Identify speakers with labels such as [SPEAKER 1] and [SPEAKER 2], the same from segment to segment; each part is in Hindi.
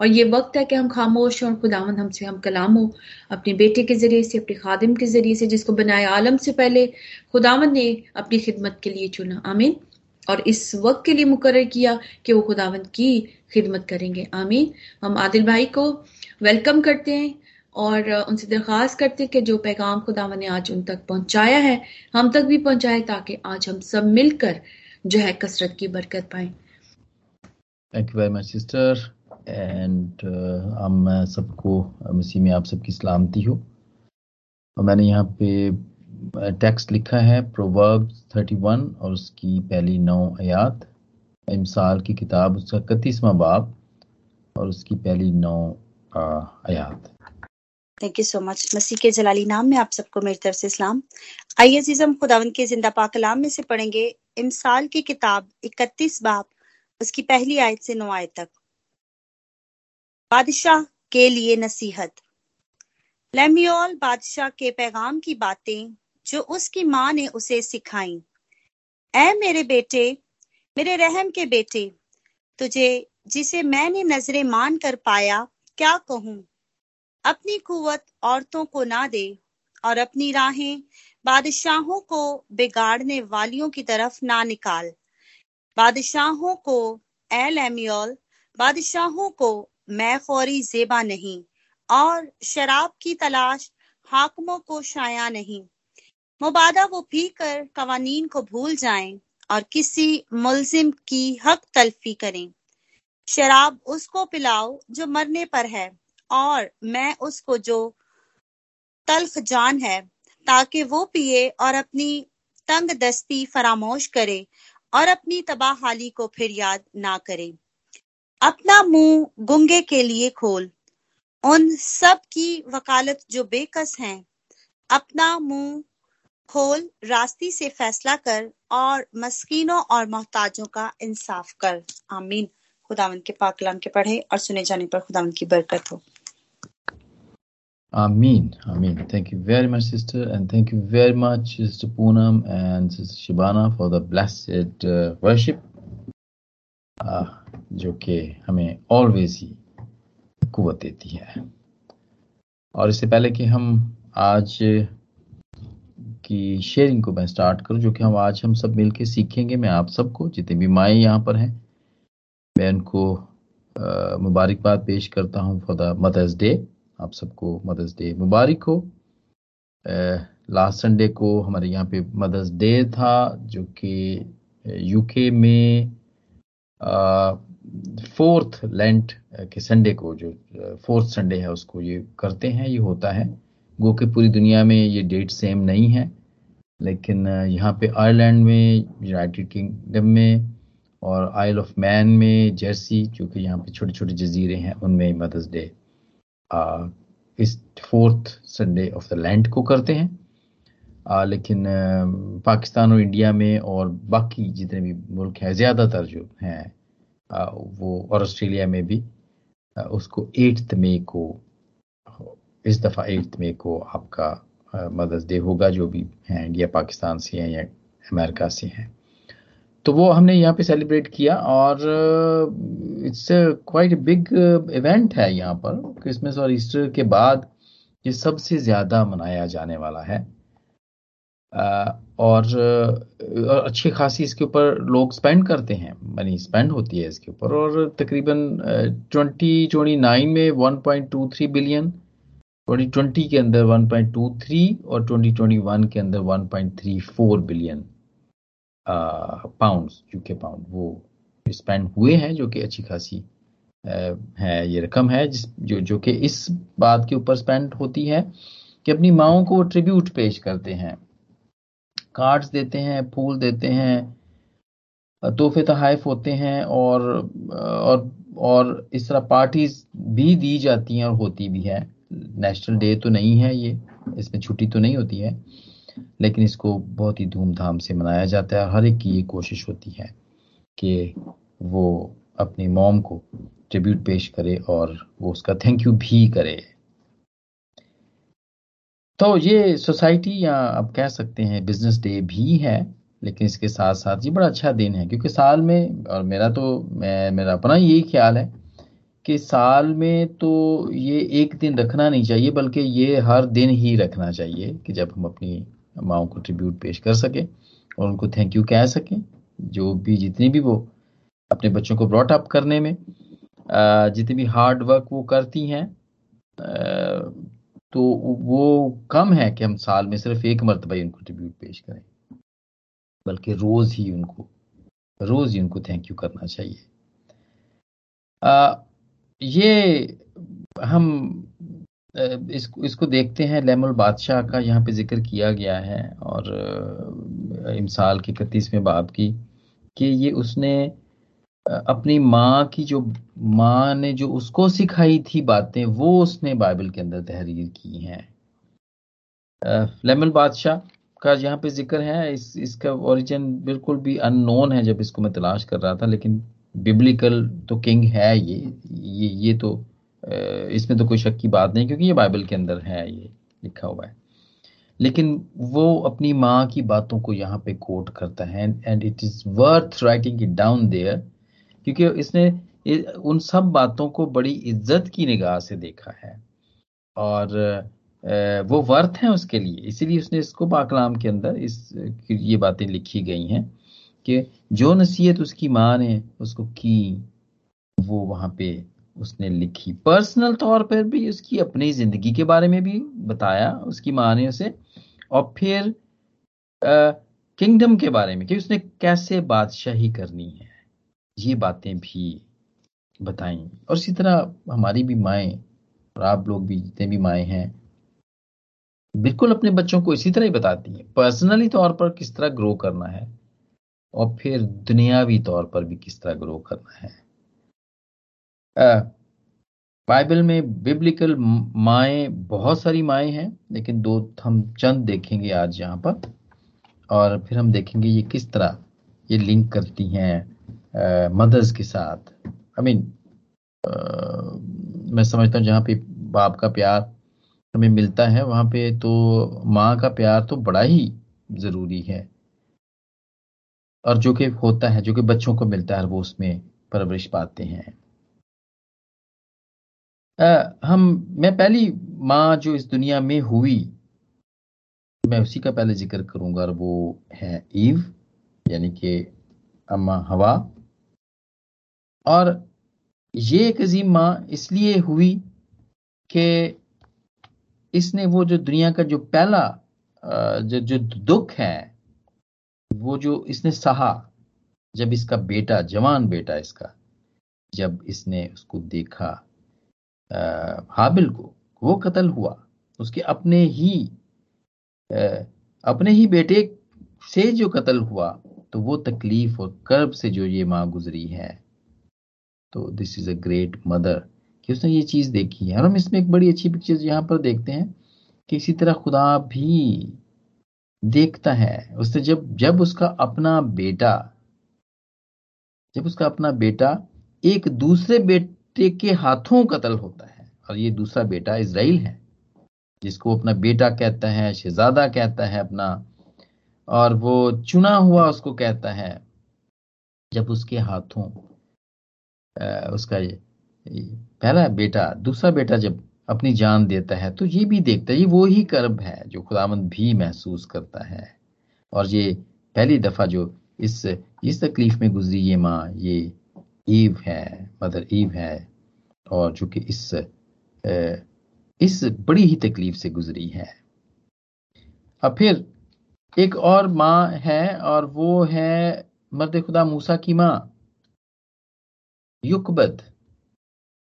[SPEAKER 1] और ये वक्त है कि हम खामोश और खुदावन हमसे हम कलाम हो, अपने बेटे के ज़रिए से, अपने खादिम के ज़रिए से, जिसको बनाए आलम से पहले खुदावन ने अपनी खिदमत के लिए चुना। आमीन। और इस वक्त के लिए मुकर किया कि वो खुदावन की खिदमत करेंगे। आमीन। हम आदिल भाई को वेलकम करते हैं और उनसे दरख्वास्त करते हैं कि जो पैगाम खुदावन ने आज उन तक पहुँचाया है, हम तक भी पहुँचाए ताकि आज हम सब मिलकर जो है कसरत की बरकत पाए।
[SPEAKER 2] Thank you very much sister and हम सबको मसीह में आप सबकी सलामती हो। और मैंने यहाँ पे टेक्स्ट लिखा है प्रोवर्ब 31 और उसकी पहली नौ आयात। इमसाल की किताब, उसका इकतीसवां बाब और उसकी पहली नौ आयात।
[SPEAKER 3] थैंक यू सो मच मसीह के जलाली नाम में आप सबको मेरी तरफ़ से इस्लाम आइए अज़ीज़, हम खुदावन के ज़िंदा पाक कलाम में से पढ़ेंगे। इमसाल की किताब, इकतीस बाब, उसकी पहली आयत से नौ आयत तक। बादशाह के लिए नसीहत। लेमियोल बादशाह के पैगाम की बातें जो उसकी माँ ने उसे सिखाई। ऐ मेरे बेटे, मेरे रहम के बेटे, तुझे जिसे मैंने नजरे मान कर पाया, क्या कहूँ? अपनी कुवत औरतों को ना दे और अपनी राहें बादशाहों को बिगाड़ने वालियों की तरफ़ ना निकाल। बादशाहों को एल एमियोल बादशाहों को मैं फौरी जेबा नहीं, और शराब की तलाश हाकमों को शाया नहीं। मुबादा वो पी कर कवानीन को भूल जाएँ और किसी मुलजिम की हक तलफी करें। शराब उसको पिलाओ जो मरने पर है, और मैं उसको जो तल्ख जान है, ताकि वो पिए और अपनी तंग दस्ती फरामोश करे और अपनी तबाह हाली को फिर याद ना करे। अपना मुँह गुंगे के लिए खोल। उन सब की वकालत जो बेकस हैं, अपना मुँह खोल, रास्ते से फैसला कर और मस्किनों और मोहताजों का इंसाफ कर। आमीन। खुदावन के पाकलाम के पढ़े और सुने जाने पर खुदावन की बरकत हो।
[SPEAKER 2] आमीन आमीन। Thank you very much sister and thank you very much sister Poonam and sister Shibana for the blessed worship जो कि हमें ऑलवेज ही कुत देती है। और इससे पहले कि हम आज की शेयरिंग को मैं स्टार्ट करूँ, जो कि हम आज हम सब मिलके सीखेंगे, मैं आप सबको, जितने भी माए यहाँ पर हैं, मैं उनको मुबारकबाद पेश करता हूँ फॉर द मदर्स डे आप सबको मदर्स डे मुबारक हो। लास्ट संडे को हमारे यहाँ पे मदर्स डे था, जो कि यूके में फोर्थ लेंट के संडे को जो फोर्थ संडे है उसको ये करते हैं ये होता है। गो के पूरी दुनिया में ये डेट सेम नहीं है लेकिन यहाँ पे आयरलैंड में यूनाइटेड किंगडम में और आइल ऑफ़ मैन में जर्सी जो कि यहाँ पे छोटे छोटे जजीरे हैं उनमें मदर्स डे इस fourth Sunday of the land को करते हैं। आ, लेकिन आ, पाकिस्तान और इंडिया में और बाकी जितने भी मुल्क हैं ज़्यादातर जो हैं वो और ऑस्ट्रेलिया में भी उसको एट्थ मई को, इस दफ़ा एट्थ मई को आपका मदर्स डे होगा, जो भी हैं इंडिया पाकिस्तान से हैं, या अमेरिका से हैं। तो वो हमने यहाँ पे सेलिब्रेट किया और इट्स क्वाइट बिग इवेंट है यहाँ पर क्रिसमस और ईस्टर के बाद ये सबसे ज़्यादा मनाया जाने वाला है। और, अच्छी खासी इसके ऊपर लोग स्पेंड करते हैं। मनी स्पेंड होती है इसके ऊपर और तकरीबन ट्वेंटी ट्वेंटी नाइन में one point two three billion twenty twenty के अंदर वन पॉइंट टू थ्री और ट्वेंटी ट्वेंटी वन के अंदर one point three four billion pounds UK pound वो स्पेंड हुए हैं जो कि अच्छी खासी है ये रकम है जिस जो जो कि इस बात के ऊपर स्पेंड होती है कि अपनी माओ को ट्रिब्यूट पेश करते हैं। कार्ड्स देते हैं, फूल देते हैं, तोहफे तहफ़ होते हैं और और और इस तरह पार्टीज़ भी दी जाती हैं और होती भी है। नेशनल डे तो नहीं है ये, इसमें छुट्टी तो नहीं होती है, लेकिन इसको बहुत ही धूमधाम से मनाया जाता है हर एक की ये कोशिश होती है कि वो अपनी मॉम को ट्रिब्यूट पेश करे और वो उसका थैंक यू भी करे। तो ये सोसाइटी या आप कह सकते हैं बिज़नेस डे भी है, लेकिन इसके साथ साथ ये बड़ा अच्छा दिन है, क्योंकि साल में, और मेरा तो मैं, मेरा अपना यही ख्याल है कि साल में तो ये एक दिन रखना नहीं चाहिए, बल्कि ये हर दिन ही रखना चाहिए कि जब हम अपनी माओ को ट्रिब्यूट पेश कर सकें और उनको थैंक यू कह सकें, जो भी, जितनी भी वो अपने बच्चों को ब्रॉट अप करने में जितनी भी हार्ड वर्क वो करती हैं तो वो कम है कि हम साल में सिर्फ़ एक मरतबा ही उनको ट्रिब्यूट पेश करें। बल्कि रोज ही उनको रोज ही उनको थैंक यू करना चाहिए। आ, ये हम इस, इसको देखते हैं लेमुल बादशाह का यहाँ पे ज़िक्र किया गया है और इमसाल की इकतीसवें बाब की कि ये उसने अपनी माँ की जो, माँ ने जो उसको सिखाई थी बातें, वो उसने बाइबल के अंदर तहरीर की हैं। लेमन बादशाह का यहाँ पे ज़िक्र है, इस, इसका ओरिजिन बिल्कुल भी अननोन है, जब इसको मैं तलाश कर रहा था, लेकिन बिब्लिकल तो किंग है ये ये ये तो इसमें तो कोई शक की बात नहीं, क्योंकि ये बाइबल के अंदर है, ये लिखा हुआ है। लेकिन वो अपनी माँ की बातों को यहाँ पे कोट करता है and it is worth writing it down there क्योंकि इसने उन सब बातों को बड़ी इज़्ज़त की निगाह से देखा है। और वो वर्थ है उसके लिए। इसीलिए उसने इसको पाकलाम के अंदर इस, ये बातें लिखी गई हैं कि जो नसीहत उसकी माँ ने उसको की, वो वहाँ पे उसने लिखी। पर्सनल तौर पर भी उसकी अपनी ज़िंदगी के बारे में भी बताया उसकी माँ ने उसे। और फिर किंगडम के बारे में कि उसने कैसे बादशाही करनी है। ये बातें भी बताई और इसी तरह हमारी भी माएँ और आप लोग भी जितने भी माएँ हैं, बिल्कुल अपने बच्चों को इसी तरह ही बताती हैं। पर्सनली तौर पर किस तरह ग्रो करना है और फिर दुनियावी तौर पर भी किस तरह ग्रो करना है। बाइबल में बिब्लिकल माए, बहुत सारी माए हैं, लेकिन दो हम चंद देखेंगे आज यहाँ पर और फिर हम देखेंगे ये किस तरह ये लिंक करती हैं। मदर्स के साथ। आई मीन मैं समझता हूँ जहाँ पे बाप का प्यार हमें मिलता है वहाँ पे तो माँ का प्यार तो बड़ा ही ज़रूरी है। और जो कि होता है जो कि बच्चों को मिलता है वो उसमें परवरिश पाते हैं। आ, हम मैं पहली माँ जो इस दुनिया में हुई मैं उसी का पहले ज़िक्र करूँगा और वो है ईव यानी कि अम्मा हवा। और ये एक अजीम माँ इसलिए हुई कि इसने वो जो दुनिया का जो पहला जो जो दुख है, वो जो इसने सहा जब इसका बेटा, जवान बेटा इसका, जब इसने उसको देखा हाबिल को, वो कत्ल हुआ। उसके अपने ही अपने ही बेटे से जो कत्ल हुआ तो वो तकलीफ़ और कर्ब से जो ये माँ गुजरी है तो this is a great mother कि उसने ये चीज़ देखी है। और हम इसमें एक बड़ी अच्छी पिक्चर यहाँ पर देखते हैं कि इसी तरह खुदा भी देखता है। उसने जब जब उसका अपना बेटा, जब उसका अपना बेटा एक दूसरे बेटे के हाथों कत्ल होता है और ये दूसरा बेटा इसराइल है, जिसको अपना बेटा कहता है, शहजादा कहता है अपना, और वो चुना हुआ उसको कहता है, जब उसके हाथों उसका ये, पहला बेटा दूसरा बेटा जब अपनी जान देता है तो ये भी देखता है ये वो ही कर्ब है जो खुदामंद भी महसूस करता है। और ये पहली दफ़ा जो इस इस तकलीफ़ में गुजरी ये माँ ये ईव है मदर ईव है और जो कि इस इस बड़ी ही तकलीफ़ से गुजरी है। अब फिर एक और माँ है और वो है मर्द खुदा मूसा की माँ। युकबद,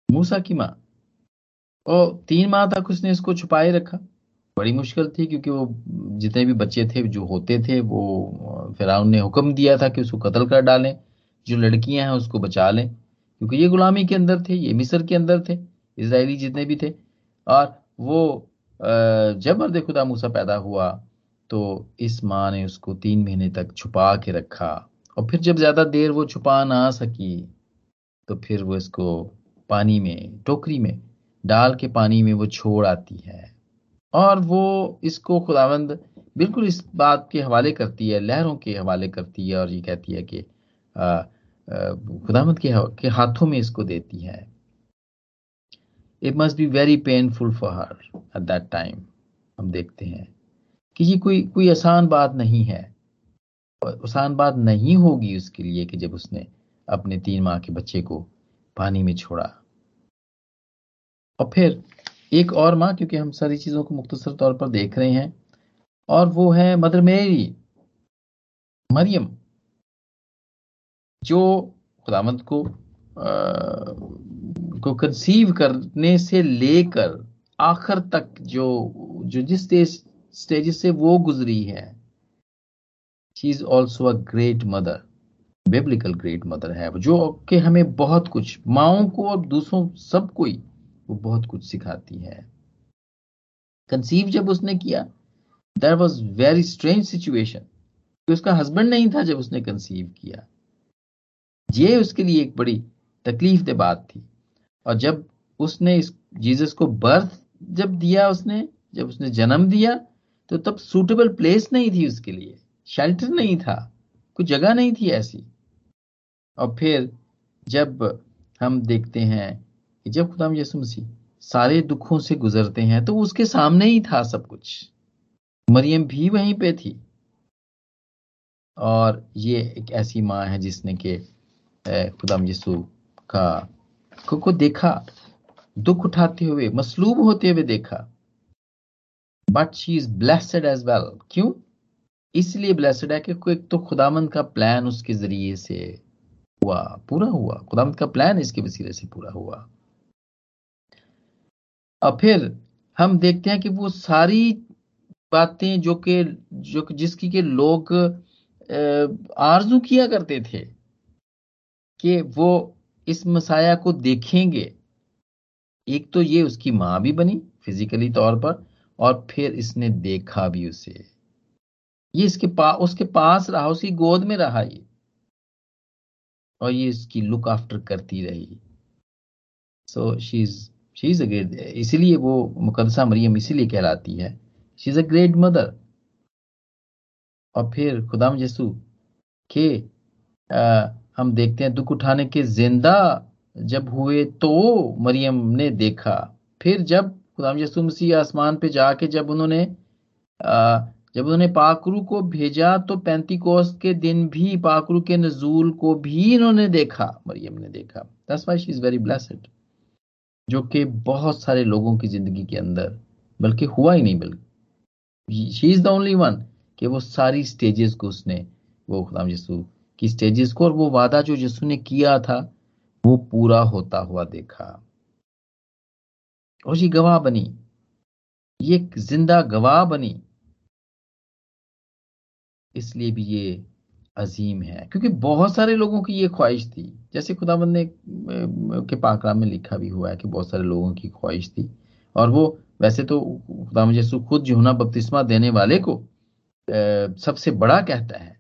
[SPEAKER 2] मूसा की माँ। और तीन माह तक उसने इसको छुपाए रखा। बड़ी मुश्किल थी क्योंकि वो जितने भी बच्चे थे, जो होते थे, वो फिर ने हुक्म दिया था कि उसको कत्ल कर डालें, जो लड़कियाँ हैं उसको बचा लें। क्योंकि ये गुलामी के अंदर थे, ये मिस्र के अंदर थे इसराइली जितने भी थे। और वो जब मर्द खुदा मूसा पैदा हुआ तो इस माँ ने उसको तीन महीने तक छुपा के रखा। और फिर जब ज़्यादा देर वो छुपा ना सकी तो फिर वो इसको पानी में टोकरी में डाल के पानी में वो छोड़ आती है। और वो इसको खुदावंद बिल्कुल इस बात के हवाले करती है लहरों के हवाले करती है और ये कहती है कि खुदावंद के, के हाथों में इसको देती है। It must be very painful for her at that time हम देखते हैं कि ये कोई कोई आसान बात नहीं है। आसान बात नहीं होगी उसके लिए कि जब उसने अपने तीन माह के बच्चे को पानी में छोड़ा। और फिर एक और माँ क्योंकि हम सारी चीज़ों को मुख्तसर तौर पर देख रहे हैं और वो है मदर मेरी मरियम जो खुदामद को आ, को कंसीव करने से लेकर आखिर तक जो जो जिस स्टेज से वो गुजरी है she is also a great mother biblical great mother है, जो कि हमें बहुत कुछ, माओ को और दूसरों, सब कोई, वो बहुत कुछ सिखाती है। कंसीव जब उसने किया there was very strange situation उसका हस्बैंड नहीं था जब उसने कंसीव किया। ये उसके लिए एक बड़ी तकलीफ़ दे बात थी। और जब उसने इस जीसस को बर्थ जब दिया उसने, जब उसने जन्म दिया तो तब सूटेबल प्लेस नहीं थी उसके लिए। शेल्टर नहीं था। कोई जगह नहीं थी ऐसी। और फिर जब हम देखते हैं कि जब खुदाम यसु मसीह सारे दुखों से गुजरते हैं तो उसके सामने ही था सब कुछ। मरियम भी वहीं पे थी। और ये एक ऐसी माँ है जिसने के खुदाम यसु का को, को देखा दुख उठाते हुए मसलूब होते हुए देखा। But she is blessed as well क्यों? इसलिए ब्लेसड है कि एक तो खुदामंद का प्लान उसके ज़रिए से हुआ, पूरा हुआ। खुदामंद का प्लान इसके वसीले से पूरा हुआ। और फिर हम देखते हैं कि वो सारी बातें जो कि, जो जिसकी के लोग आरज़ू किया करते थे कि वो इस मसाया को देखेंगे। एक तो ये उसकी माँ भी बनी फिजिकली तौर पर और फिर इसने देखा भी उसे। ये इसके पास उसके पास रहा उसकी गोद में रहा ये। और ये इसकी लुक आफ्टर करती रही so she is she is a great इसीलिए वो मुकदसा मरियम इसीलिए कहलाती है। She is a great mother और फिर खुदाम यसु के आ, हम देखते हैं दुख उठाने के ज़िंदा जब हुए तो मरियम ने देखा। फिर जब खुदाम यसु मसीह आसमान पे जाके जब उन्होंने आ, जब उन्होंने पाकरू को भेजा तो पैंती कोस के दिन भी पाकरू के नजूल को भी इन्होंने देखा, मरियम ने देखा। That's why she is very blessed जो कि बहुत सारे लोगों की ज़िंदगी के अंदर, बल्कि हुआ ही नहीं, बल्कि she is the only one कि वो सारी स्टेजेस को उसने, वो खुदाम यसू की स्टेजेस को और वो वादा जो यसू ने किया था, वो पूरा होता हुआ देखा। और ये गवाह बनी, ये ज़िंदा गवाह बनी इसलिए भी ये अजीम है। क्योंकि बहुत सारे लोगों की ये ख्वाहिश थी। जैसे खुदाबंद ने के पाकराम में लिखा भी हुआ है कि बहुत सारे लोगों की ख्वाहिश थी। और वो वैसे तो खुदाम यसु खुद जुहना बपतिस्मा देने वाले को सबसे बड़ा कहता है।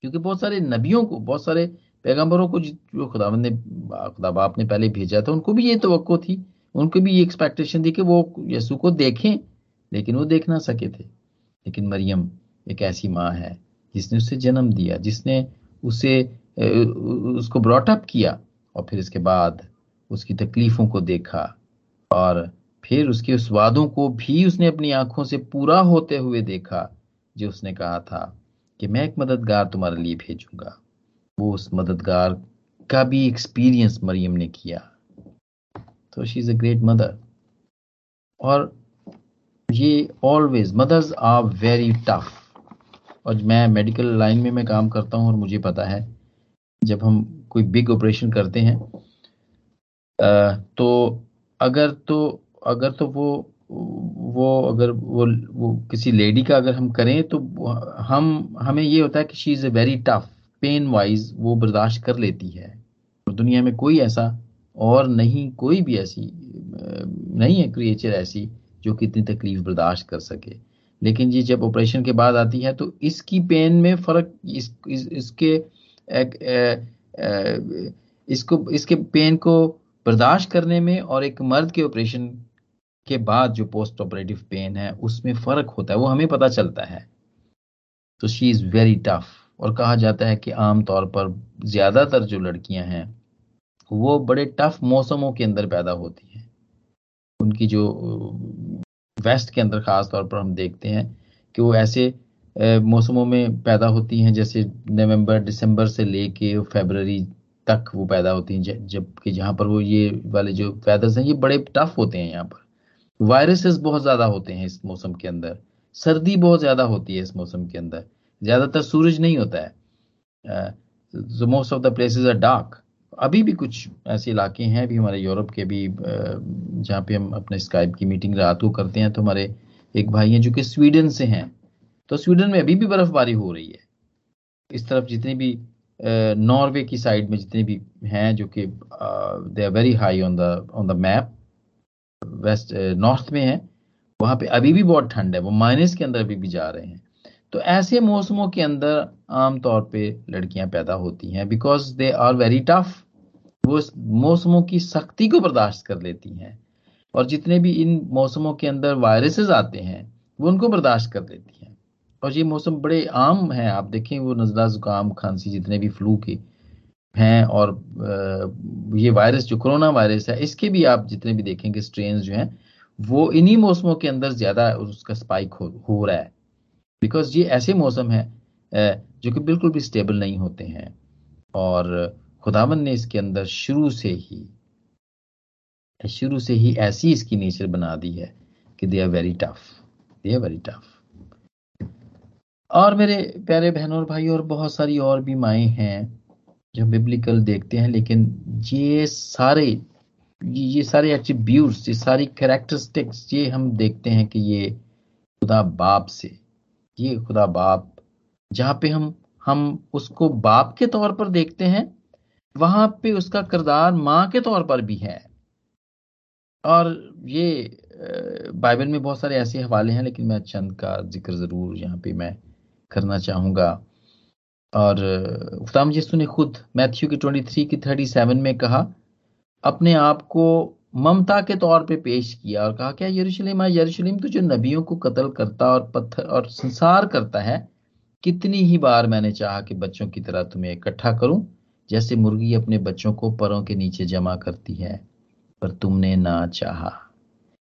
[SPEAKER 2] क्योंकि बहुत सारे नबियों को, बहुत सारे पैगंबरों को जो खुदाबंद ने, खुदा बाप ने पहले भेजा था, उनको भी ये तो थी। उनको भी ये एक्सपेक्टेशन थी कि वो यसु को देखें, लेकिन वो देख ना सके थे। लेकिन मरियम एक ऐसी माँ है, जिसने उसे जन्म दिया, जिसने उसे उसको ब्रॉटअप किया और फिर इसके बाद उसकी तकलीफों को देखा और फिर उसके उस वादों को भी उसने अपनी आँखों से पूरा होते हुए देखा, जो उसने कहा था कि मैं एक मददगार तुम्हारे लिए भेजूँगा। वो उस मददगार का भी एक्सपीरियंस मरियम ने किया। तो she is a great mother और ये always mothers are very tough और मैं मेडिकल लाइन में मैं काम करता हूँ और मुझे पता है, जब हम कोई बिग ऑपरेशन करते हैं तो अगर तो अगर तो वो वो अगर वो वो किसी लेडी का अगर हम करें तो हम, हमें ये होता है कि she is a very tough pain wise वो बर्दाश्त कर लेती है। और दुनिया में कोई ऐसा और नहीं, कोई भी ऐसी नहीं है क्रिएचर ऐसी जो कि इतनी तकलीफ़ बर्दाश्त कर सके। लेकिन ये जब ऑपरेशन के बाद आती है तो इसकी पेन में फ़र्क इस, इस, इसके एक, ए, ए, इसको इसके पेन को बर्दाश्त करने में और एक मर्द के ऑपरेशन के बाद जो पोस्ट ऑपरेटिव पेन है उसमें फ़र्क होता है वो हमें पता चलता है। तो शी इज़ वेरी टफ और कहा जाता है कि आमतौर पर ज़्यादातर जो लड़कियाँ हैं वो बड़े टफ मौसमों के अंदर पैदा होती हैं। उनकी जो वेस्ट के अंदर खास तौर पर हम देखते हैं कि वो ऐसे मौसमों में पैदा होती हैं, जैसे नवंबर, दिसंबर से लेके फरवरी तक वो पैदा होती हैं जबकि जहाँ पर वो ये वाले जो वेदर्स हैं, ये बड़े टफ होते हैं यहाँ पर। वायरसेस बहुत ज़्यादा होते हैं इस मौसम के अंदर। सर्दी बहुत ज़्यादा होती है इस मौसम के अंदर। ज़्यादातर सूरज नहीं होता है। Most of the places are dark अभी भी कुछ ऐसे इलाके हैं, अभी हमारे यूरोप के भी जहाँ पे हम अपने स्काइप की मीटिंग रात को करते हैं तो हमारे एक भाई हैं जो कि स्वीडन से हैं। तो स्वीडन में अभी भी बर्फबारी हो रही है। इस तरफ़ जितनी भी नॉर्वे की साइड में जितने भी हैं जो कि they are very high on the on the map west north में है, वहाँ पे अभी भी बहुत ठंड है, वो माइनस के अंदर अभी भी जा रहे हैं। तो ऐसे मौसमों के अंदर आमतौर पे लड़कियाँ पैदा होती हैं because they are very tough वो मौसमों की सख्ती को बर्दाश्त कर लेती हैं और जितने भी इन मौसमों के अंदर वायरसेस आते हैं वो उनको बर्दाश्त कर लेती हैं। और ये मौसम बड़े आम हैं आप देखें वो नजला जुकाम खांसी जितने भी फ्लू के हैं और ये वायरस जो कोरोना वायरस है इसके भी आप जितने भी देखेंगे स्ट्रेन जो हैं वो इन्हीं मौसमों के अंदर ज़्यादा उसका स्पाइक हो, हो रहा है। बिकॉज़ ये ऐसे मौसम है जो कि बिल्कुल भी स्टेबल नहीं होते हैं। और खुदावन ने इसके अंदर शुरू से ही, शुरू से ही ऐसी इसकी नेचर बना दी है कि they are very tough they are very tough और मेरे प्यारे बहनों और भाई और बहुत सारी और भी माए हैं जो बिब्लिकल देखते हैं, लेकिन ये सारे ये सारे एट्रीब्यूट्स ये सारी कैरेक्टरिस्टिक्स ये हम देखते हैं कि ये खुदा बाप से, ये खुदा बाप, जहाँ पे हम हम उसको बाप के तौर पर देखते हैं वहाँ पे उसका किरदार माँ के तौर पर भी है। और ये बाइबल में बहुत सारे ऐसे हवाले हैं, लेकिन मैं चंद का ज़िक्र ज़रूर यहाँ पे मैं करना चाहूँगा। और खुदाम यीशु ने खुद मैथ्यू की 23 की 37 में कहा, अपने आप को ममता के तौर पे पेश किया। और कहा, क्या यरूशलेम यरूशलेम तो जो नबियों को कत्ल करता और पत्थर और संसार करता है, कितनी ही बार मैंने चाहा कि बच्चों की तरह तुम्हें इकट्ठा करूँ जैसे मुर्गी अपने बच्चों को परों के नीचे जमा करती है, पर तुमने ना चाहा।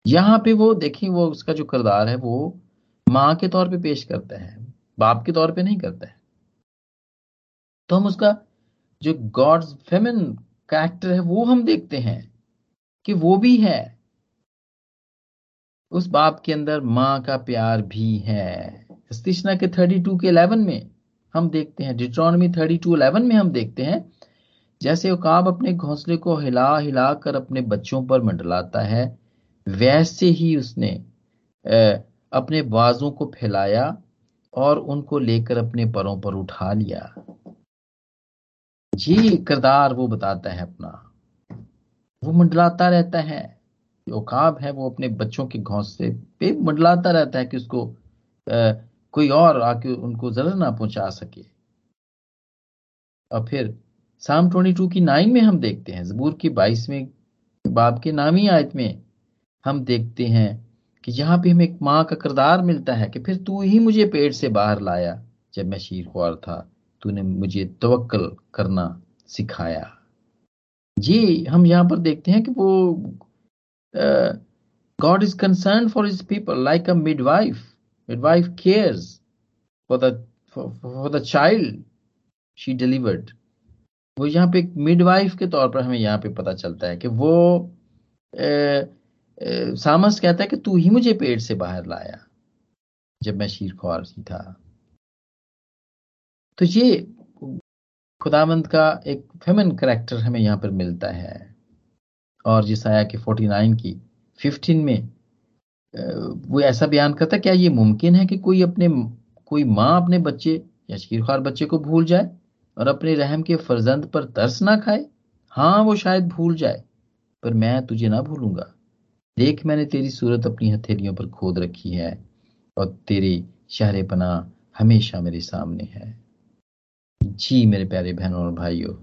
[SPEAKER 2] यहाँ पे वो, देखिए, वो उसका जो किरदार है, वो माँ के तौर पे पेश करता है, बाप के तौर पे नहीं करता है। तो हम उसका जो गॉड्स फेमिन कैरेक्टर है, वो हम देखते हैं कि वो भी है। उस बाप के अंदर माँ का प्यार भी है। के 32 के 11 में हम देखते हैं। डिट्रॉनमी 32 11 में हम देखते हैं, जैसे उकाब अपने घोंसले को हिला हिला कर अपने बच्चों पर मंडलाता है, वैसे ही उसने अपने बाजों को फैलाया और उनको लेकर अपने परों पर उठा लिया। ये किरदार वो बताता है अपना। वो मंडलाता रहता है। जो काब है वो अपने बच्चों के घोंसले पे मंडलाता रहता है कि उसको कोई और आके उनको जरा ना पहुँचा सके। और फिर, साम 22 की नाइन में हम देखते हैं, जबूर की बाईसवें बाप के नामी आयत में हम देखते हैं कि जहाँ पे हमें एक माँ का किरदार मिलता है कि फिर तू ही मुझे पेट से बाहर लाया जब मैं शीर ख्वार था, तूने मुझे तवक्ल करना सिखाया। ये हम यहाँ पर देखते हैं कि वो God is concern for his people like a midwife midwife cares for the for the child she delivered वो यहाँ पे एक मिडवाइफ के तौर पर हमें यहाँ पे पता चलता है कि वो uh, सामस कहता है कि तू ही मुझे पेट से बाहर लाया जब मैं शीर ख्वार ही था। तो ये खुदामंद का एक फेमन करेक्टर हमें यहाँ पर मिलता है। और जिस आया कि 49 की 15 में वो ऐसा बयान करता क्या ये मुमकिन है कि कोई अपने, कोई माँ अपने बच्चे या शीरखार बच्चे को भूल जाए और अपने रहम के फर्जंद पर तरस ना खाए? हाँ वो शायद भूल जाए, पर मैं तुझे ना भूलूँगा। देख, मैंने तेरी सूरत अपनी हथेलियों पर खोद रखी है और तेरी शहर पना हमेशा मेरे सामने है। जी मेरे प्यारे बहनों और भाइयों,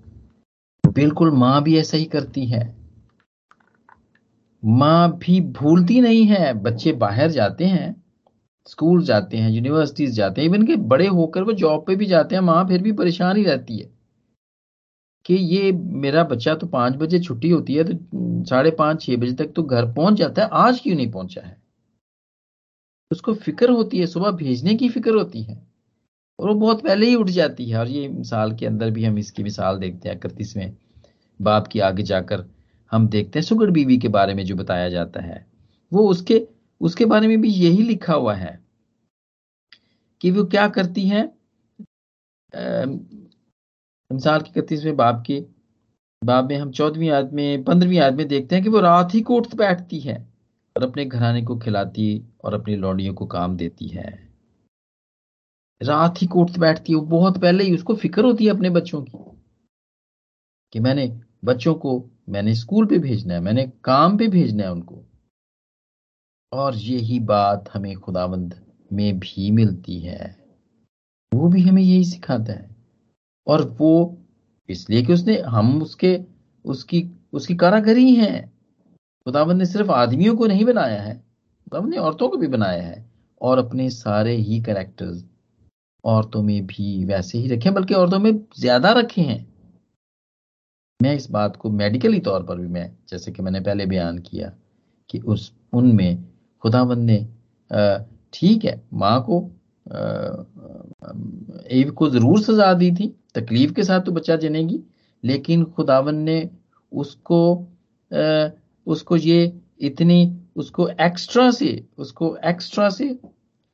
[SPEAKER 2] बिल्कुल माँ भी ऐसा ही करती है। माँ भी भूलती नहीं है। बच्चे बाहर जाते हैं, स्कूल जाते हैं यूनिवर्सिटीज जाते हैं इवन के बड़े होकर वो जॉब पे भी जाते हैं, माँ फिर भी परेशान ही रहती है कि ये मेरा बच्चा तो पाँच बजे छुट्टी होती है तो साढ़े पाँच, छह बजे तक तो घर पहुँच जाता है, आज क्यों नहीं पहुँचा है? उसको फ़िक्र होती है, सुबह भेजने की फ़िक्र होती है और वो बहुत पहले ही उठ जाती है। और ये मिसाल के अंदर भी हम इसकी मिसाल देखते हैं इकतीसवें बाप की आगे जाकर हम देखते हैं सुगड़ बीवी के बारे में जो बताया जाता है। वो उसके उसके बारे में भी यही लिखा हुआ है कि वो क्या करती है। मिसाल की इकतीसवें बाप के बाब में हम चौदहवीं आयत में पंद्रहवीं आयत में देखते हैं कि वो रात ही कोर्ट बैठती है और अपने घराने को खिलाती और अपनी लौड़ियों को काम देती है। रात ही कोर्ट बैठती है। वो बहुत पहले ही उसको फ़िक्र होती है अपने बच्चों की कि मैंने बच्चों को मैंने स्कूल पे भेजना है, मैंने काम पे भेजना है उनको। और यही बात हमें खुदाबंद में भी मिलती है। वो भी हमें यही सिखाता है। और वो इसलिए कि उसने, हम उसके, उसकी उसकी कारागरी हैं। खुदाबंद ने सिर्फ़ आदमियों को नहीं बनाया है, खुदाबंद ने औरतों को भी बनाया है। और अपने सारे ही करेक्टर्स औरतों में भी वैसे ही रखे बल्कि औरतों में ज़्यादा रखे हैं। मैं इस बात को मेडिकली तौर पर भी मैं जैसे कि मैंने पहले बयान किया कि उस उनमें खुदाबंद ने ठीक है माँ को एव को ज़रूर सजा दी थी तकलीफ़ के साथ तो बच्चा जनेगी लेकिन खुदावन ने उसको आ, उसको ये इतनी उसको एक्स्ट्रा से उसको एक्स्ट्रा से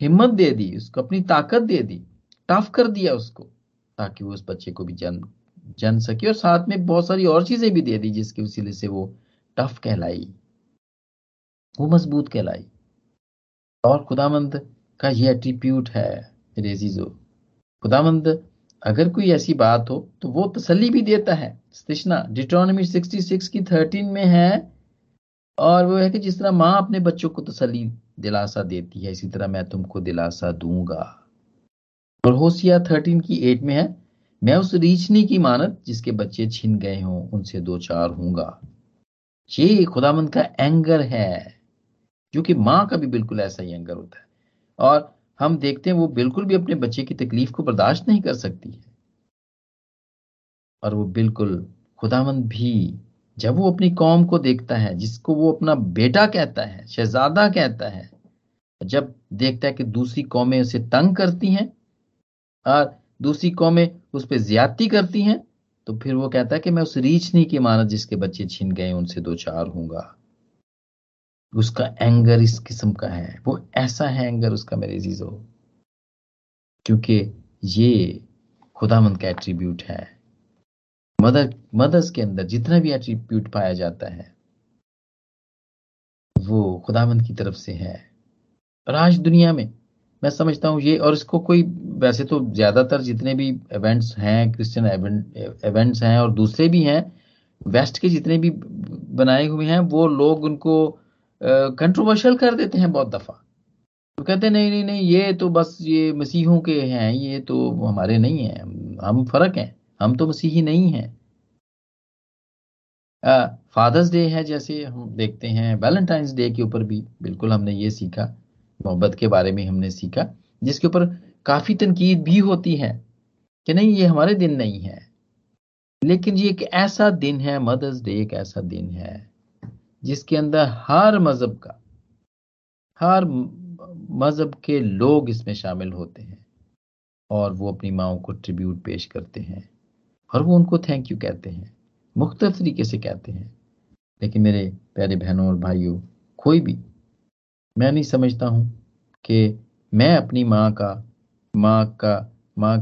[SPEAKER 2] हिम्मत दे दी उसको अपनी ताकत दे दी टफ कर दिया उसको ताकि वो उस बच्चे को भी जन जन सके और साथ में बहुत सारी और चीज़ें भी दे दी जिसके वसीले से वो टफ कहलाई, वो मज़बूत कहलाई। और खुदामंद का ये एट्रीब्यूट है रेजीजो खुदामंद, अगर कोई ऐसी बात हो तो वो तसल्ली भी देता है। स्तिशना डिट्रोनमी 66 की 13 में है, और वो है कि जिस तरह माँ अपने बच्चों को तसल्ली, दिलासा देती है, इसी तरह मैं तुमको दिलासा दूँगा। और होशिया 13 की 8 में है मैं उस रीछनी की मानत जिसके बच्चे छिन गए हों, उनसे दो चार हूँगा। ये खुदामंद का एंगर है, जो कि माँ का भी बिल्कुल ऐसा ही एंगर होता है। और हम देखते हैं वो बिल्कुल भी अपने बच्चे की तकलीफ़ को बर्दाश्त नहीं कर सकती है। और वो बिल्कुल खुदामंद भी, जब वो अपनी कौम को देखता है, जिसको वो अपना बेटा कहता है, शहजादा कहता है, जब देखता है कि दूसरी कौमें उसे तंग करती हैं, और दूसरी कौमें उस पर ज्यादती करती हैं तो फिर वो कहता है कि मैं उस रीच नहीं की मानत जिसके बच्चे छिन गए उनसे दो चार हूँगा उसका एंगर इस किस्म का है, वो ऐसा है एंगर उसका मेरे जीजो क्योंकि ये खुदामंद का एट्रीब्यूट है। मदर मदर्स के अंदर जितना भी एट्रीब्यूट पाया जाता है, वो खुदामंद की तरफ़ से है। और आज दुनिया में मैं समझता हूँ ये, और इसको कोई, वैसे तो ज़्यादातर जितने भी इवेंट्स हैं क्रिश्चियन इवेंट्स हैं और दूसरे भी हैं वेस्ट के जितने भी बनाए हुए हैं, वो लोग उनको कंट्रोवर्शियल कर देते हैं बहुत दफ़ा। तो कहते नहीं नहीं नहीं, ये तो बस ये मसीहों के हैं, ये तो हमारे नहीं हैं, हम फ़र्क हैं, हम तो मसीही नहीं हैं। फादर्स डे है जैसे, हम देखते हैं वैलेंटाइंस डे के ऊपर भी, बिल्कुल हमने ये सीखा। मोहब्बत के बारे में हमने सीखा, जिसके ऊपर काफ़ी तनकीद भी होती है कि नहीं, ये हमारे दिन नहीं है। लेकिन ये एक ऐसा दिन है, मदर्स डे एक ऐसा दिन है, जिसके अंदर हर मज़हब का, हर मज़हब के लोग इसमें शामिल होते हैं और वो अपनी माओ को ट्रिब्यूट पेश करते हैं और वो उनको थैंक यू कहते हैं मुख्तलिफ़ तरीके से कहते हैं। लेकिन मेरे प्यारे बहनों और भाइयों, कोई भी मैं नहीं समझता हूँ कि मैं अपनी माँ का माँ का माँ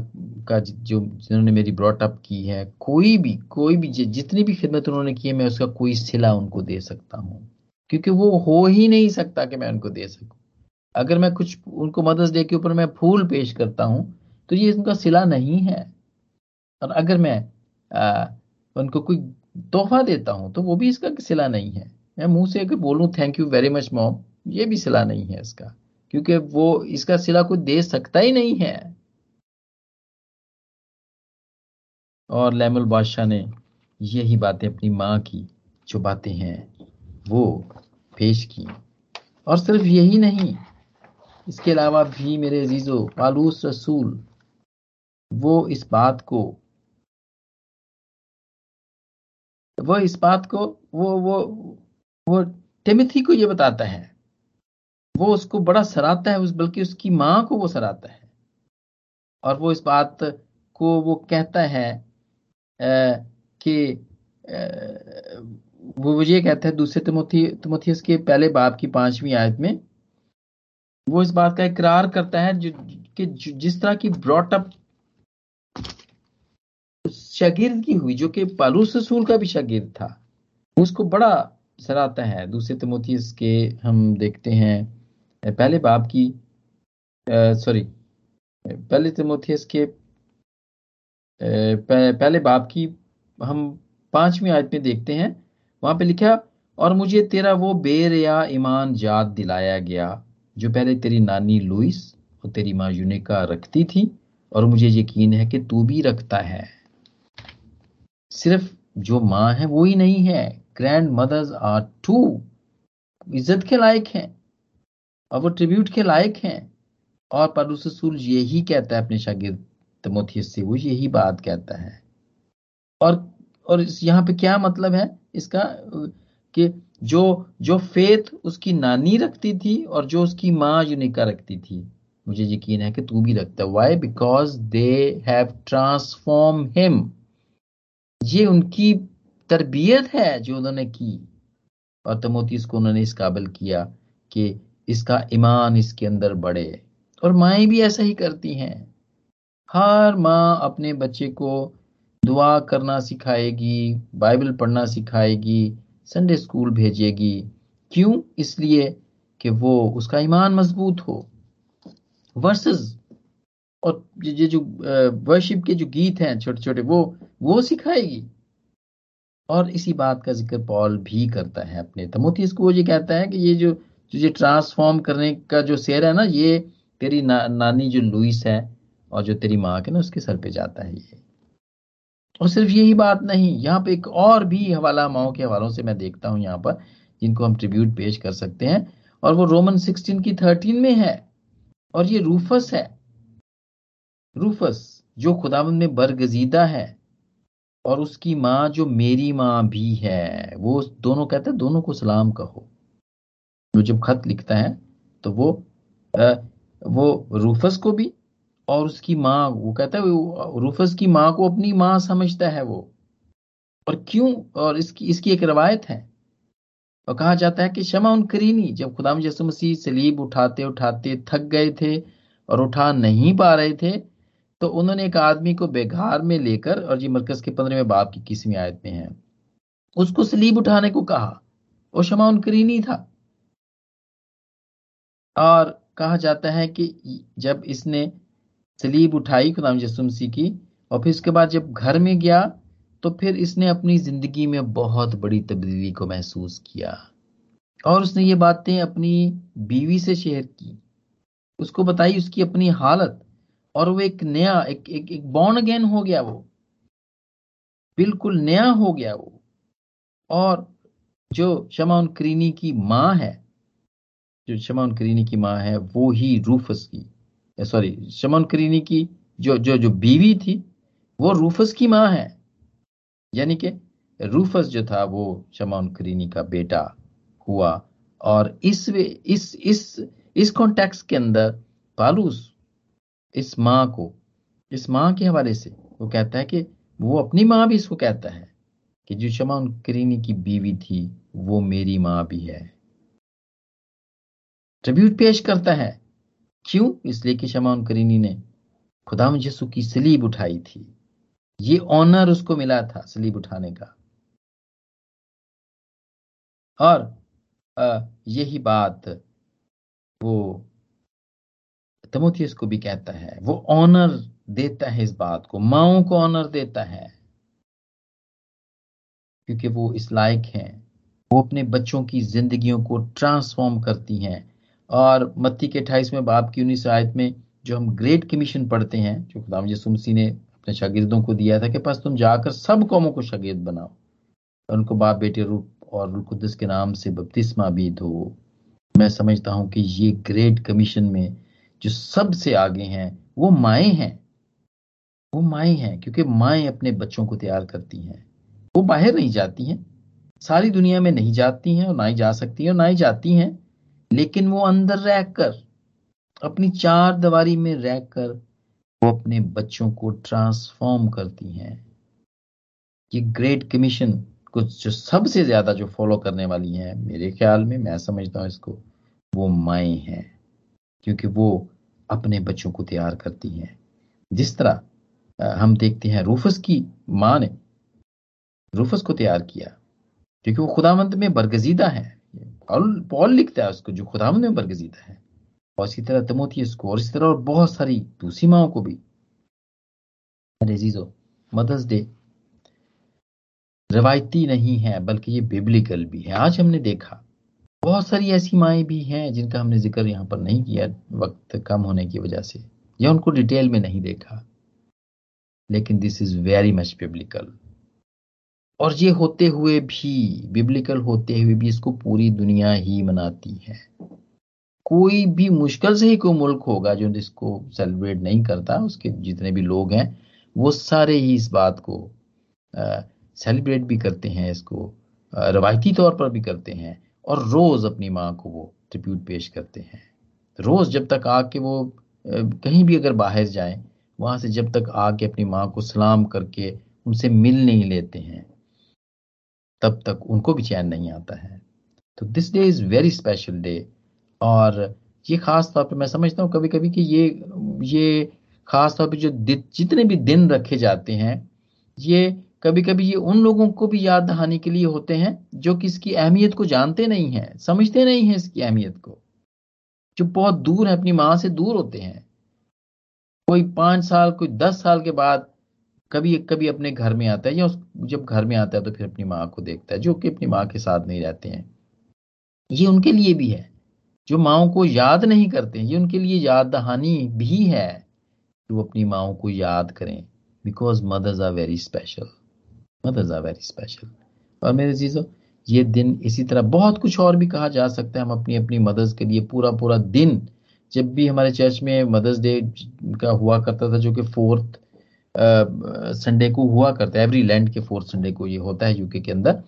[SPEAKER 2] का जो जिन्होंने मेरी ब्रॉटअप की है कोई भी कोई भी जितनी भी खिदमत उन्होंने की है मैं उसका कोई सिला उनको दे सकता हूँ। क्योंकि वो हो ही नहीं सकता कि मैं उनको दे सकूँ। अगर मैं कुछ उनको मदर्स डे के ऊपर मैं फूल पेश करता हूँ तो ये उनका सिला नहीं है। और अगर मैं आ, उनको कोई तोहफा देता हूँ तो वो भी इसका सिला नहीं है। मैं मुँह से अगर बोलूँ thank you very much mom ये भी सिला नहीं है इसका, क्योंकि वो इसका सिला कोई दे सकता ही नहीं है। और लैमुल बादशाह ने यही बातें अपनी माँ की जो बातें हैं, वो पेश की। और सिर्फ़ यही नहीं, इसके अलावा भी मेरे अजीजो पालूस रसूल, वो इस बात को, वो इस बात को वो वो वो, टिमिथी को ये बताता है वो उसको बड़ा सराहता है उस बल्कि उसकी माँ को वो सराहता है। और वो इस बात को वो कहता है कि वो ये कहता है दूसरे तिमोथी तिमोथियस के पहले बाप की पांचवी आयत में वो इस बात का इकरार करता है जो, कि जिस तरह की ब्रॉटअप शागिर्द की हुई जो कि पालूस रसूल का भी शागिर्द था उसको बड़ा सराहता है। दूसरे तिमोथियस के हम देखते हैं पहले बाप की सॉरी पहले तिमोथियस के पहले बाप की हम पांचवी आयत में देखते हैं। वहाँ पे लिखा, और मुझे तेरा वो बेर या ईमान याद दिलाया गया, जो पहले तेरी नानी लुइस और तेरी माँ यूनिका रखती थी, और मुझे यकीन है कि तू भी रखता है। सिर्फ़ जो माँ है, वो ही नहीं है। Grandmothers are too. इज़्ज़त के लायक हैं। और वो ट्रिब्यूट के लायक हैं। और परूस रसूल यही कहता है अपने शागिर्द तमोथियस से, वो यही बात कहता है। और और यहाँ पे क्या मतलब है? इसका, कि जो जो फेथ उसकी नानी रखती थी और जो उसकी माँ यूनिका रखती थी, मुझे यकीन है कि तू भी रखता why because they have transform him ये उनकी तरबियत है जो उन्होंने की। और तमोतीस को उन्होंने इस काबिल किया कि इसका ईमान इसके अंदर बढ़े। और माएँ भी ऐसा ही करती हैं। हर माँ अपने बच्चे को दुआ करना सिखाएगी, बाइबल पढ़ना सिखाएगी, संडे स्कूल भेजेगी। क्यों? इसलिए कि वो उसका ईमान मज़बूत हो। वर्सेस और ये जो वर्शिप के जो गीत हैं छोटे छोटे वो वो सिखाएगी। और इसी बात का ज़िक्र पॉल भी करता है अपने। तमोथी को ये कहता है कि ये जो तुझे ट्रांसफॉर्म करने का जो शेर है ना ये तेरी ना, नानी जो लुइस है और जो तेरी माँ के ना उसके सर पे जाता है ये। और सिर्फ़ यही बात नहीं यहाँ पे एक और भी हवाला माओ के हवालों से मैं देखता हूँ यहाँ पर जिनको हम ट्रिब्यूट पेश कर सकते हैं। और वो रोमन सिक्सटीन की थर्टीन में है और ये रूफस है। रूफस जो खुदावंद में बरगजीदा है और उसकी माँ जो मेरी माँ भी है वो दोनों कहते हैं दोनों को सलाम कहो। जो जब खत लिखता है तो वो आ, वो रूफस को भी और उसकी माँ वो कहता है वो रूफस की माँ को अपनी माँ समझता है वो। और क्यों? और इसकी इसकी एक रवायत है। और कहा जाता है कि शमा उन करीनी जब खुदाम यसु मसीह सलीब उठाते उठाते थक गए थे और उठा नहीं पा रहे थे तो उन्होंने एक आदमी को बेघार में लेकर और जी मरकज के पंद्रहवें बाप की किसवीं आयत में है उसको सलीब उठाने को कहा। वो शमा उन करीनी था। और कहा जाता है कि जब इसने सलीब उठाई खुदाम यसु मसीह की और फिर उसके बाद जब घर में गया तो फिर इसने अपनी ज़िंदगी में बहुत बड़ी तब्दीली को महसूस किया। और उसने ये बातें अपनी बीवी से शेयर की। उसको बताई उसकी अपनी हालत और वो एक नया एक एक, एक बॉर्न अगेन हो गया वो। बिल्कुल नया हो गया वो। और जो शमाउन करीनी की माँ है जो शमाउन करीनी की माँ है, वो ही रूफस की सॉरी शमाउन करीनी की जो जो जो बीवी थी, वो रूफस की माँ है। यानी कि रूफस जो था, वो शमाउन करीनी का बेटा हुआ। और इस इस इस इस कॉन्टेक्स के अंदर पालूस इस माँ को, इस माँ के हवाले से वो कहता है कि वो अपनी माँ भी इसको कहता है कि जो शमाउन करीनी की बीवी थी, वो मेरी माँ भी है। ट्रिब्यूट पेश करता है। क्यों? इसलिए कि शमाउन करीनी ने खुदाम यसु की सलीब उठाई थी। ये ऑनर उसको मिला था सलीब उठाने का। और यही बात वो तमोथियस को भी कहता है। वो ऑनर देता है इस बात को। माओ को ऑनर देता है। क्योंकि वो इस लायक हैं। वो अपने बच्चों की जिंदगियों को ट्रांसफॉर्म करती हैं। और मत्ती के अट्ठाईसवें बाप की उन्नीस आयत में जो हम ग्रेट कमीशन पढ़ते हैं, जो खुदाम यसुमसी ने अपने शागिर्दों को दिया था कि पास तुम जाकर सब कौमों को शागिर्द बनाओ उनको बाप, बेटे रूप और रुकुदस के नाम से बपतिस्मा भी दो। मैं समझता हूँ कि ये ग्रेट कमीशन में जो सबसे आगे हैं, वो माए हैं। वो माए हैं, क्योंकि माए अपने बच्चों को तैयार करती हैं। वो बाहर नहीं जाती हैं। सारी दुनिया में नहीं जाती हैं और ना ही जा सकती हैं और ना ही जाती हैं। लेकिन वो अंदर रहकर, अपनी चार दीवारी में रहकर वो अपने बच्चों को ट्रांसफॉर्म करती हैं। ये ग्रेट कमीशन कुछ जो सबसे ज़्यादा जो फॉलो करने वाली हैं, मेरे ख्याल में, मैं समझता हूँ इसको, वो माए हैं। क्योंकि वो अपने बच्चों को तैयार करती हैं। जिस तरह हम देखते हैं रूफस की माँ ने रूफस को तैयार किया, क्योंकि वो खुदामंद में बरगजीदा है। पॉल पॉल लिखता है उसको, जो खुदामंद में बरगजीदा है। और इसी तरह तमोथियस को, और इसी तरह और बहुत सारी दूसरी माओ को भी। अरे जीजो मदर्स डे रवायती नहीं है, बल्कि ये बिब्लिकल भी है। आज हमने देखा, बहुत सारी ऐसी माएँ भी हैं जिनका हमने ज़िक्र यहाँ पर नहीं किया वक्त कम होने की वजह से, या उनको डिटेल में नहीं देखा। लेकिन this is very much biblical और ये होते हुए भी बिब्लिकल होते हुए भी इसको पूरी दुनिया ही मनाती है। कोई भी मुश्किल से ही कोई मुल्क होगा जो इसको सेलिब्रेट नहीं करता, उसके जितने भी लोग हैं, वो सारे ही इस बात को सेलिब्रेट भी करते हैं, इसको रवायती तौर पर भी करते हैं और रोज अपनी माँ को वो ट्रिब्यूट पेश करते हैं। रोज जब तक आके वो कहीं भी अगर बाहर जाए, वहाँ से जब तक आके अपनी माँ को सलाम करके उनसे मिल नहीं लेते हैं तब तक उनको भी चैन नहीं आता है। तो this day is very special day और ये खास तौर पे मैं समझता हूँ कभी कभी कि ये ये खास तौर पे जो जितने भी दिन रखे जाते हैं, ये कभी कभी ये उन लोगों को भी याद दहाने के लिए होते हैं जो कि इसकी अहमियत को जानते नहीं हैं, समझते नहीं हैं इसकी अहमियत को। जो बहुत दूर है, अपनी माँ से दूर होते हैं। कोई पाँच साल, कोई दस साल के बाद कभी कभी अपने घर में आता है या उस, जब घर में आता है तो फिर अपनी माँ को देखता है, जो कि अपनी माँ के साथ नहीं रहते हैं। ये उनके लिए भी है। जो माओ को याद नहीं करते ये उनके लिए याद दहानी भी है कि वो अपनी माओ को याद करें। Because mothers are very special mothers are very special और मेरे चीज़ों, ये दिन इसी तरह बहुत कुछ और भी कहा जा सकता है। हम अपनी अपनी मदर्स के लिए पूरा पूरा दिन जब भी हमारे चर्च में मदर्स डे का हुआ करता था, जो कि फोर्थ संडे को हुआ करता है। एवरी लैंड के फोर्थ संडे को ये होता है यूके के अंदर।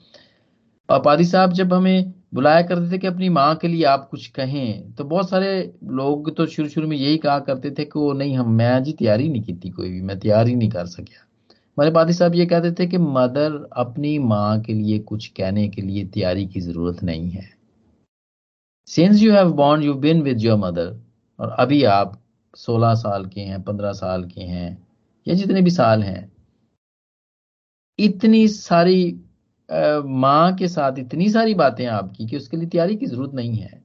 [SPEAKER 2] और पादी साहब जब हमें बुलाया करते थे कि अपनी माँ के लिए आप कुछ कहें तो बहुत सारे लोग तो शुरू शुरू में यही कहा करते थे कि वो नहीं, हम, मैं जी तैयारी नहीं की थी कोई भी, मैं तैयारी नहीं कर सकिया। हमारे पादी साहब ये कहते थे कि मदर अपनी माँ के लिए कुछ कहने के लिए तैयारी की ज़रूरत नहीं है। Since you have bond you been with your mother और अभी आप 16 साल के हैं 15 साल के हैं या जितने भी साल हैं, इतनी सारी माँ के साथ इतनी सारी बातें आपकी कि उसके लिए तैयारी की ज़रूरत नहीं है।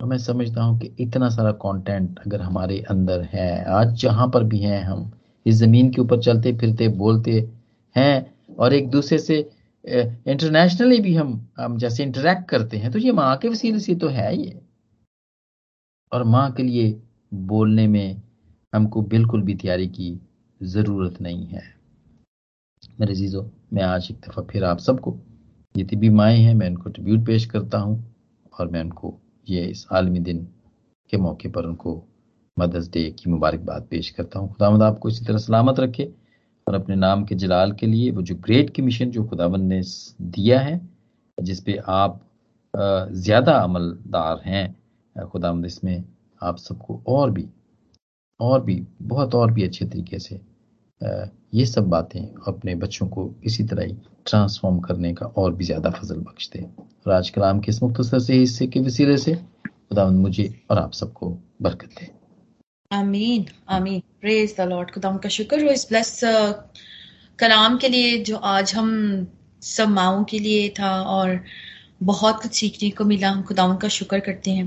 [SPEAKER 2] तो मैं समझता हूँ कि इतना सारा कंटेंट अगर हमारे अंदर है, आज जहाँ पर भी हैं हम, इस ज़मीन के ऊपर चलते फिरते, बोलते हैं और एक दूसरे से इंटरनेशनली भी हम हम जैसे इंटरेक्ट करते हैं तो ये माँ के वसीले से तो है ये। और माँ के लिए बोलने में हमको बिल्कुल भी तैयारी की ज़रूरत नहीं है। मेरे जीजो मैं आज एक दफ़ा फिर आप सबको ये भी माएँ हैं, मैं उनको ट्रिब्यूट पेश करता हूँ और मैं उनको ये इस आलमी दिन के मौके पर उनको मदर्स डे की मुबारकबाद पेश करता हूँ। खुदावंद आपको इसी तरह सलामत रखे और अपने नाम के जलाल के लिए वो जो ग्रेट कमीशन जो खुदावंद ने दिया है, जिस पे आप ज़्यादा अमलदार हैं, खुदावंद इसमें आप सबको और भी और भी, बहुत और भी अच्छे तरीके से ये सब बातें अपने बच्चों को इसी तरह ही ट्रांसफॉर्म करने का और भी ज़्यादा फजल बख्श दे और आज कलाम के इस मुख्तर से हिस्से के वसीले से, खुदावंद मुझे और आप सबको बरकत दे।
[SPEAKER 1] आमीन आमीन। प्रेज द लॉर्ड खुदा का शुक्र हो इस ब्लेस कलाम के लिए जो आज हम सब माओ के लिए था और बहुत कुछ सीखने को मिला। हम खुदा का शुक्र करते हैं।